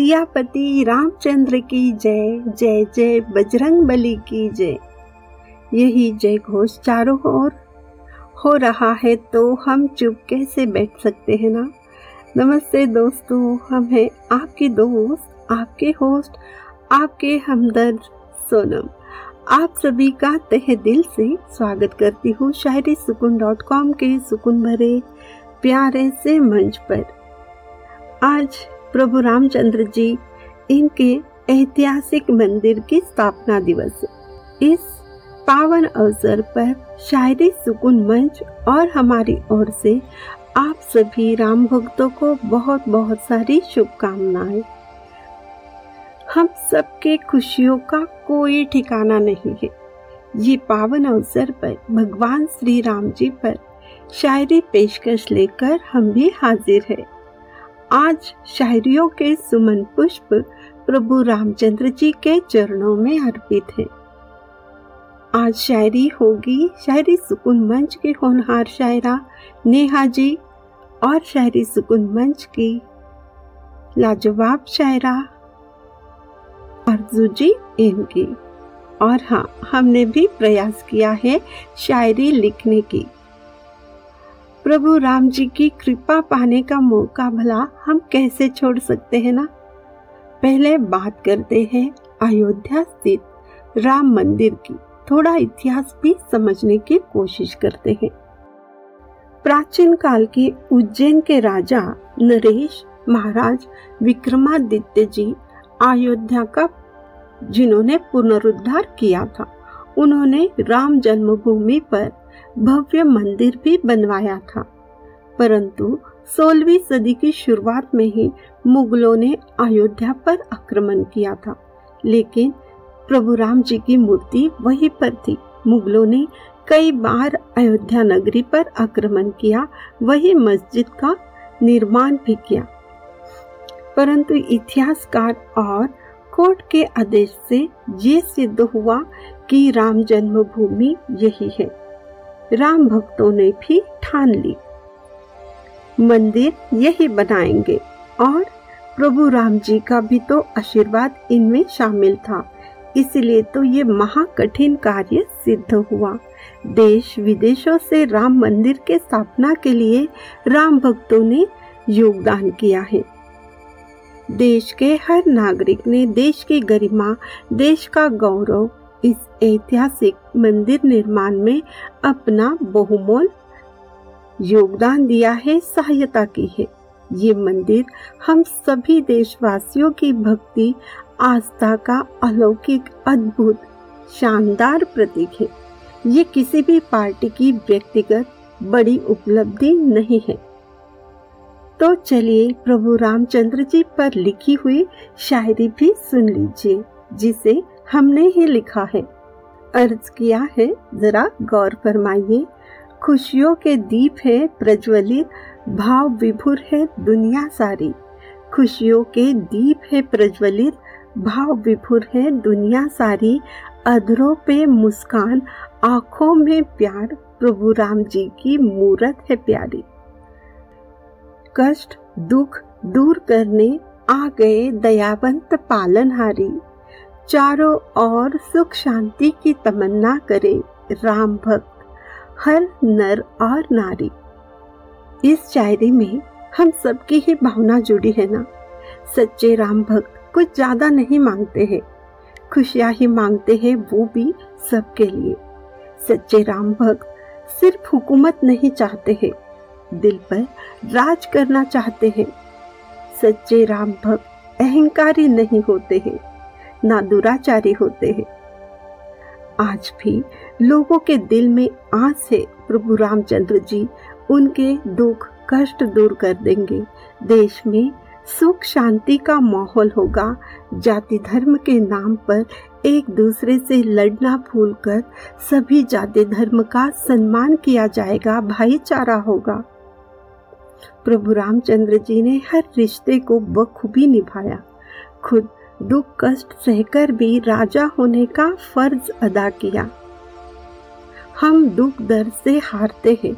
सियापति रामचंद्र की जय जय जय, बजरंग बली की जय। यही जय घोष चारों ओर। हो रहा है तो हम चुप कैसे बैठ सकते हैं ना? नमस्ते दोस्तों, हम हैं आपके दोस्त, आपके होस्ट, आपके हमदर्द सोनम। आप सभी का तहे दिल से स्वागत करती हूँ शायरी सुकून डॉट कॉम के सुकून भरे, प्यारे से मंच पर। आज प्रभु रामचंद्र जी, इनके ऐतिहासिक मंदिर की स्थापना दिवस। इस पावन अवसर पर शायरी सुकून मंच और हमारी ओर से आप सभी राम भक्तों को बहुत बहुत सारी शुभकामनाएँ। हम सबके खुशियों का कोई ठिकाना नहीं है। ये पावन अवसर पर भगवान श्री राम जी पर शायरी पेशकश लेकर हम भी हाजिर है। आज शायरियों के सुमन पुष्प प्रभु रामचंद्र जी के चरणों में अर्पित है। आज शायरी होगी शायरी सुकून मंच के होनहार शायरा नेहा जी और शायरी सुकून मंच की लाजवाब शायरा अर्जू जी इनकी। और हाँ हमने भी प्रयास किया है शायरी लिखने की। प्रभु राम जी की कृपा पाने का मौका भला हम कैसे छोड़ सकते हैं ना? पहले बात करते हैं अयोध्या स्थित राम मंदिर की। थोड़ा इतिहास भी समझने की कोशिश करते हैं। प्राचीन काल के उज्जैन के राजा नरेश महाराज विक्रमादित्य जी अयोध्या का जिन्होंने पुनरुद्धार किया था, उन्होंने राम जन्मभूमि पर भव्य मंदिर भी बनवाया था। परंतु सोलहवीं सदी की शुरुआत में ही मुगलों ने अयोध्या पर आक्रमण किया था। लेकिन प्रभु राम जी की मूर्ति वहीं पर थी। मुगलों ने कई बार अयोध्या नगरी पर आक्रमण किया, वही मस्जिद का निर्माण भी किया। परंतु इतिहासकार और कोर्ट के आदेश से ये सिद्ध हुआ कि राम जन्मभूमि यही है। राम भक्तों ने भी ठान ली। मंदिर यही बनाएँगे और प्रभु राम जी का भी तो आशीर्वाद इनमें शामिल था, इसलिए तो ये महाकठिन कार्य सिद्ध हुआ। देश विदेशों से राम मंदिर के स्थापना के लिए राम भक्तों ने योगदान किया है। देश के हर नागरिक ने, देश की गरिमा, देश का गौरव इस ऐतिहासिक मंदिर निर्माण में अपना बहुमोल योगदान दिया है, सहायता की है। ये मंदिर हम सभी देशवासियों की भक्ति, आस्था का अलौकिक, अद्भुत, शानदार प्रतीक है। ये किसी भी पार्टी की व्यक्तिगत बड़ी उपलब्धि नहीं है। तो चलिए प्रभु रामचंद्र जी पर लिखी हुई शायरी भी सुन लीजिए, जिसे हमने ही लिखा है। अर्ज़ किया है, जरा गौर फरमाइए। खुशियों के दीप है, प्रज्वलित। भाव विभुर है, दुनिया सारी। खुशियों के दीप है, प्रज्वलित। भाव विभुर है, दुनिया सारी। अधरों पे मुस्कान, आँखों में प्यार। प्रभु राम जी की मूरत है प्यारी। कष्ट, दुख दूर करने, आ गए दयावंत पालनहारी। चारों ओर सुख शांति की तमन्ना करे राम भक्त, हर नर और नारी। इस शायरी में हम सबकी ही भावना जुड़ी है ना? सच्चे राम भक्त कुछ ज़्यादा नहीं मांगते हैं। खुशियाँ ही मांगते हैं वो भी सबके लिए। सच्चे राम भक्त सिर्फ़ हुकूमत नहीं चाहते हैं, दिल पर राज करना चाहते हैं। सच्चे राम भक्त अहंकारी नहीं होते हैं। ना दुराचारी होते हैं। आज भी लोगों के दिल में आस है प्रभु रामचंद्र जी उनके दुख कष्ट दूर कर देंगे। देश में सुख शांति का माहौल होगा। जाति धर्म के नाम पर एक दूसरे से लड़ना भूलकर सभी जाति धर्म का सम्मान किया जाएगा, भाईचारा होगा। प्रभु रामचंद्र जी ने हर रिश्ते को बखूबी निभाया। खुद दुख कष्ट सहकर भी राजा होने का फ़र्ज़ अदा किया। हम दुख दर्द से हारते हैं।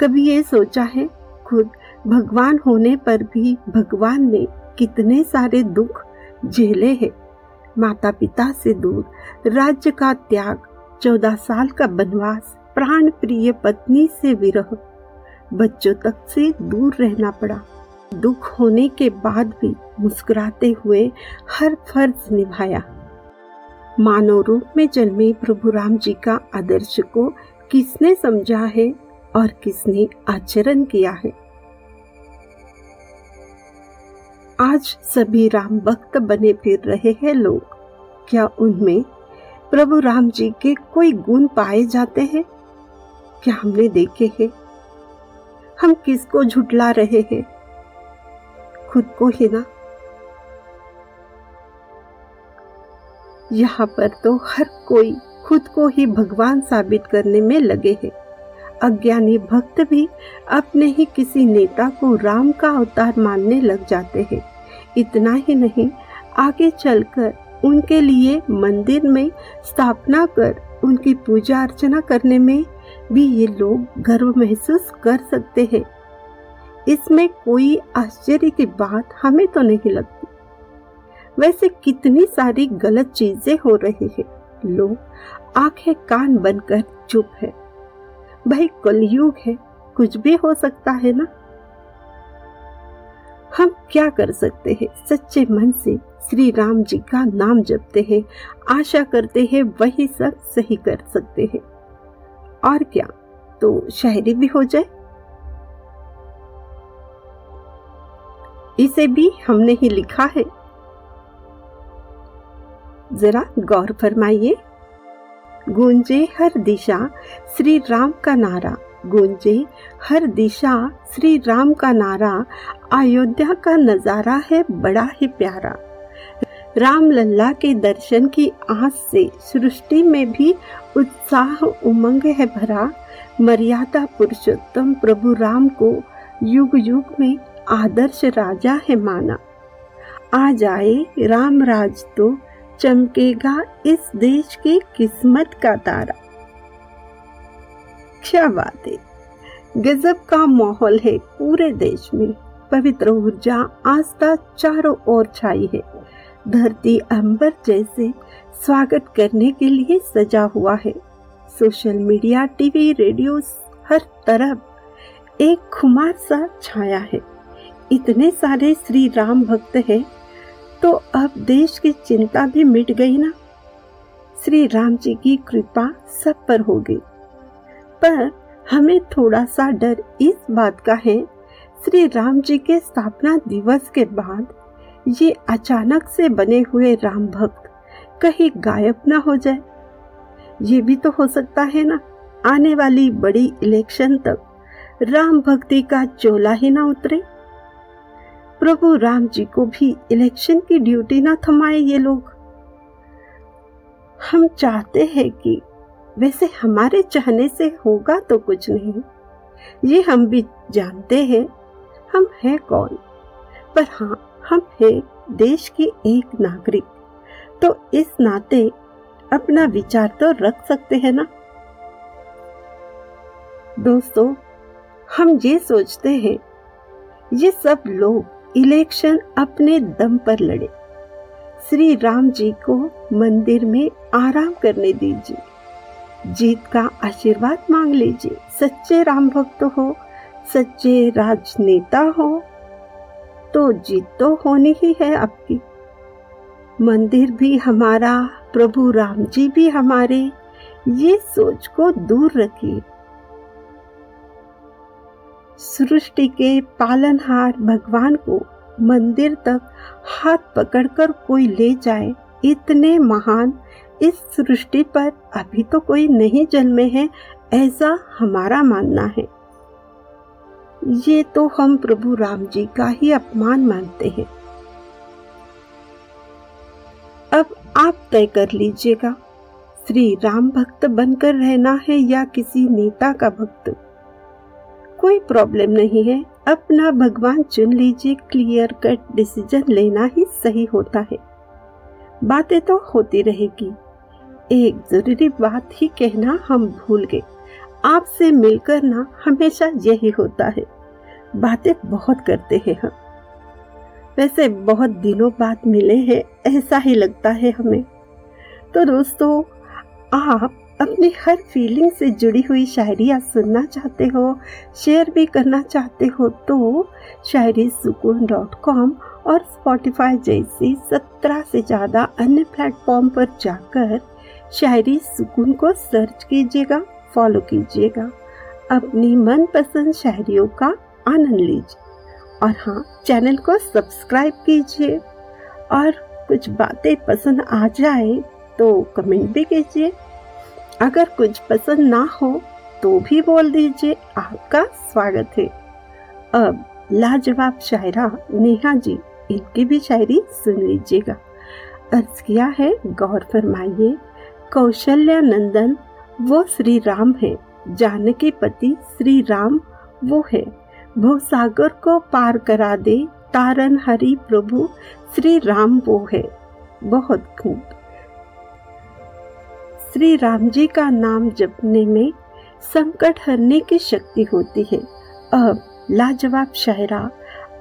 कभी ये सोचा है, खुद भगवान होने पर भी भगवान ने कितने सारे दुख झेले हैं। माता पिता से दूर, राज्य का त्याग, चौदह साल का बनवास प्राण प्रिय पत्नी से विरह, बच्चों तक से दूर रहना पड़ा। दुख होने के बाद भी मुस्कुराते हुए हर फ़र्ज़ निभाया। मानव रूप में जन्मे प्रभु राम जी का आदर्श को किसने समझा है और किसने आचरण किया है। आज सभी राम भक्त बने फिर रहे हैं लोग। क्या उनमें प्रभु राम जी के कोई गुण पाए जाते हैं? क्या हमने देखे हैं? हम किसको झुटला रहे हैं? खुद को ही ना यहाँ पर तो हर कोई खुद को ही भगवान साबित करने में लगे हैं। अज्ञानी भक्त भी अपने ही किसी नेता को राम का अवतार मानने लग जाते हैं। इतना ही नहीं, आगे चलकर उनके लिए मंदिर में स्थापना कर उनकी पूजा अर्चना करने में भी ये लोग गर्व महसूस कर सकते हैं। इसमें कोई आश्चर्य की बात हमें तो नहीं लगती। वैसे कितनी सारी गलत चीज़ें हो रही है। लोग, आँखें कान बनकर चुप है। भाई, कलयुग है, कुछ भी हो सकता है ना? हम क्या कर सकते हैं? सच्चे मन से श्री राम जी का नाम जपते हैं, आशा करते हैं, वही सब सही कर सकते हैं। और क्या? तो शायरी भी हो जाए। इसे भी हमने ही लिखा है। जरा गौर फरमाइए। गूंजे हर दिशा श्री राम का नारा। गूंजे हर दिशा श्री राम का नारा। अयोध्या का नज़ारा है बड़ा ही प्यारा। राम लल्ला के दर्शन की आस से सृष्टि में भी उत्साह उमंग है भरा। मर्यादा पुरुषोत्तम प्रभु राम को युग युग में आदर्श राजा है माना। आ जाए राम राज तो चमकेगा इस देश की किस्मत का तारा। क्या बात। है गजब का माहौल है पूरे देश में। पवित्र ऊर्जा आस्था चारों ओर छाई है। धरती अंबर जैसे स्वागत करने के लिए सजा हुआ है। सोशल मीडिया, टीवी रेडियो हर तरफ़ एक खुमार सा छाया है। इतने सारे श्री राम भक्त हैं तो अब देश की चिंता भी मिट गई ना। श्री राम जी की कृपा सब पर हो गई। पर हमें थोड़ा सा डर इस बात का है, श्री राम जी के स्थापना दिवस के बाद ये अचानक से बने हुए राम भक्त कहीं गायब ना हो जाए। ये भी तो हो सकता है ना, आने वाली बड़ी इलेक्शन तक राम भक्ति का चोला ही ना उतरे। प्रभु राम जी को भी इलेक्शन की ड्यूटी ना थमाए ये लोग। हम चाहते हैं कि वैसे हमारे चाहने से होगा तो कुछ नहीं। ये हम भी जानते हैं, हम है कौन? पर हाँ हम है देश के एक नागरिक। तो इस नाते अपना विचार तो रख सकते हैं ना? दोस्तों, हम ये सोचते हैं, ये सब लोग इलेक्शन अपने दम पर लड़े। श्री राम जी को मंदिर में आराम करने दीजिए। जीत का आशीर्वाद मांग लीजिए। सच्चे राम भक्त हो, सच्चे राजनेता हो तो जीत तो होनी ही है आपकी। मंदिर भी हमारा, प्रभु राम जी भी हमारे, ये सोच को दूर रखिए। सृष्टि के पालनहार भगवान को मंदिर तक हाथ पकड़कर कोई ले जाए, इतने महान, इस सृष्टि पर अभी तो कोई नहीं जन्मे हैं, ऐसा हमारा मानना है। ये तो हम प्रभु राम जी का ही अपमान मानते हैं। अब आप तय कर लीजिएगा, श्री राम भक्त बनकर रहना है या किसी नेता का भक्त? कोई प्रॉब्लम नहीं है। अपना भगवान चुन लीजिए क्लियर कट डिसीज़न लेना ही सही होता है। बातें तो होती रहेगी। एक ज़रूरी बात ही कहना हम भूल गए। आपसे मिलकर ना हमेशा यही होता है। बातें बहुत करते हैं हम। वैसे बहुत दिनों बाद मिले हैं, ऐसा ही लगता है हमें। तो दोस्तों, आप अपनी हर फीलिंग से जुड़ी हुई शायरियाँ सुनना चाहते हो शेयर भी करना चाहते हो तो शायरी सुकून डॉट कॉम और स्पॉटिफाई जैसी सत्रह से ज़्यादा अन्य प्लेटफॉर्म पर जाकर शायरी सुकून को सर्च कीजिएगा फॉलो कीजिएगा। अपनी मनपसंद शायरियों का आनंद लीजिए। और हाँ चैनल को सब्सक्राइब कीजिए। और कुछ बातें पसंद आ जाए तो कमेंट भी कीजिए। अगर कुछ पसंद ना हो तो भी बोल दीजिए। आपका स्वागत है। अब लाजवाब शायरा नेहा जी, इनकी भी शायरी सुन लीजिएगा। अर्ज़ किया है, गौर फरमाइए, कौशल्या नंदन, वो श्री राम है। जानकी पति श्री राम, वो है। भवसागर को पार करा दे तारन हरि प्रभु, श्री राम वो है। बहुत खूब। श्री राम जी का नाम जपने में संकट हरने की शक्ति होती है। अब लाजवाब शायरा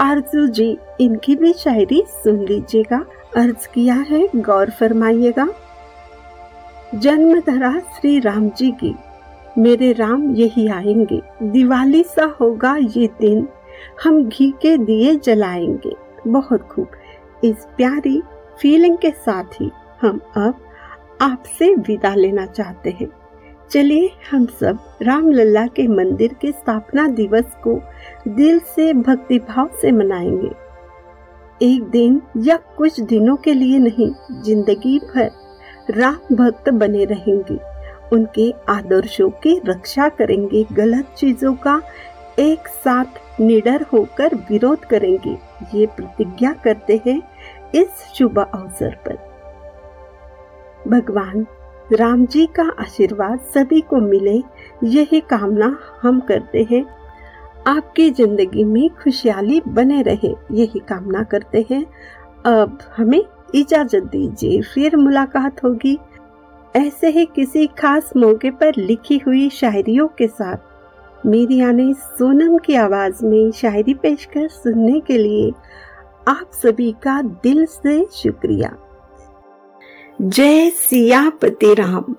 आरज़ू जी इनकी भी शायरी सुन लीजिएगा। अर्ज़ किया है, गौर फरमाइएगा। जन्म धरा श्री राम जी की, मेरे राम यही आएँगे। दिवाली सा होगा ये दिन, हम घी के दिए जलाएँगे। बहुत खूब। इस प्यारी फीलिंग के साथ ही हम अब आपसे विदा लेना चाहते हैं। चलिए हम सब राम लल्ला के मंदिर के स्थापना दिवस को दिल से भक्ति भाव से मनाएँगे। एक दिन या कुछ दिनों के लिए नहीं, ज़िंदगी भर राम भक्त बने रहेंगे। उनके आदर्शों की रक्षा करेंगे, गलत चीज़ों का एक साथ निडर होकर विरोध करेंगे। ये प्रतिज्ञा करते हैं इस शुभ अवसर पर। भगवान, राम जी का आशीर्वाद सभी को मिले, यही कामना हम करते हैं। आपकी ज़िंदगी में खुशहाली बने रहे, यही कामना करते हैं। अब हमें इजाज़त दीजिए, फिर मुलाकात होगी। ऐसे ही किसी खास मौके पर लिखी हुई शायरियों के साथ। मेरी यानी सोनम की आवाज़ में शायरी पेशकर सुनने के लिए आप सभी का दिल से शुक्रिया। जय सियापति राम।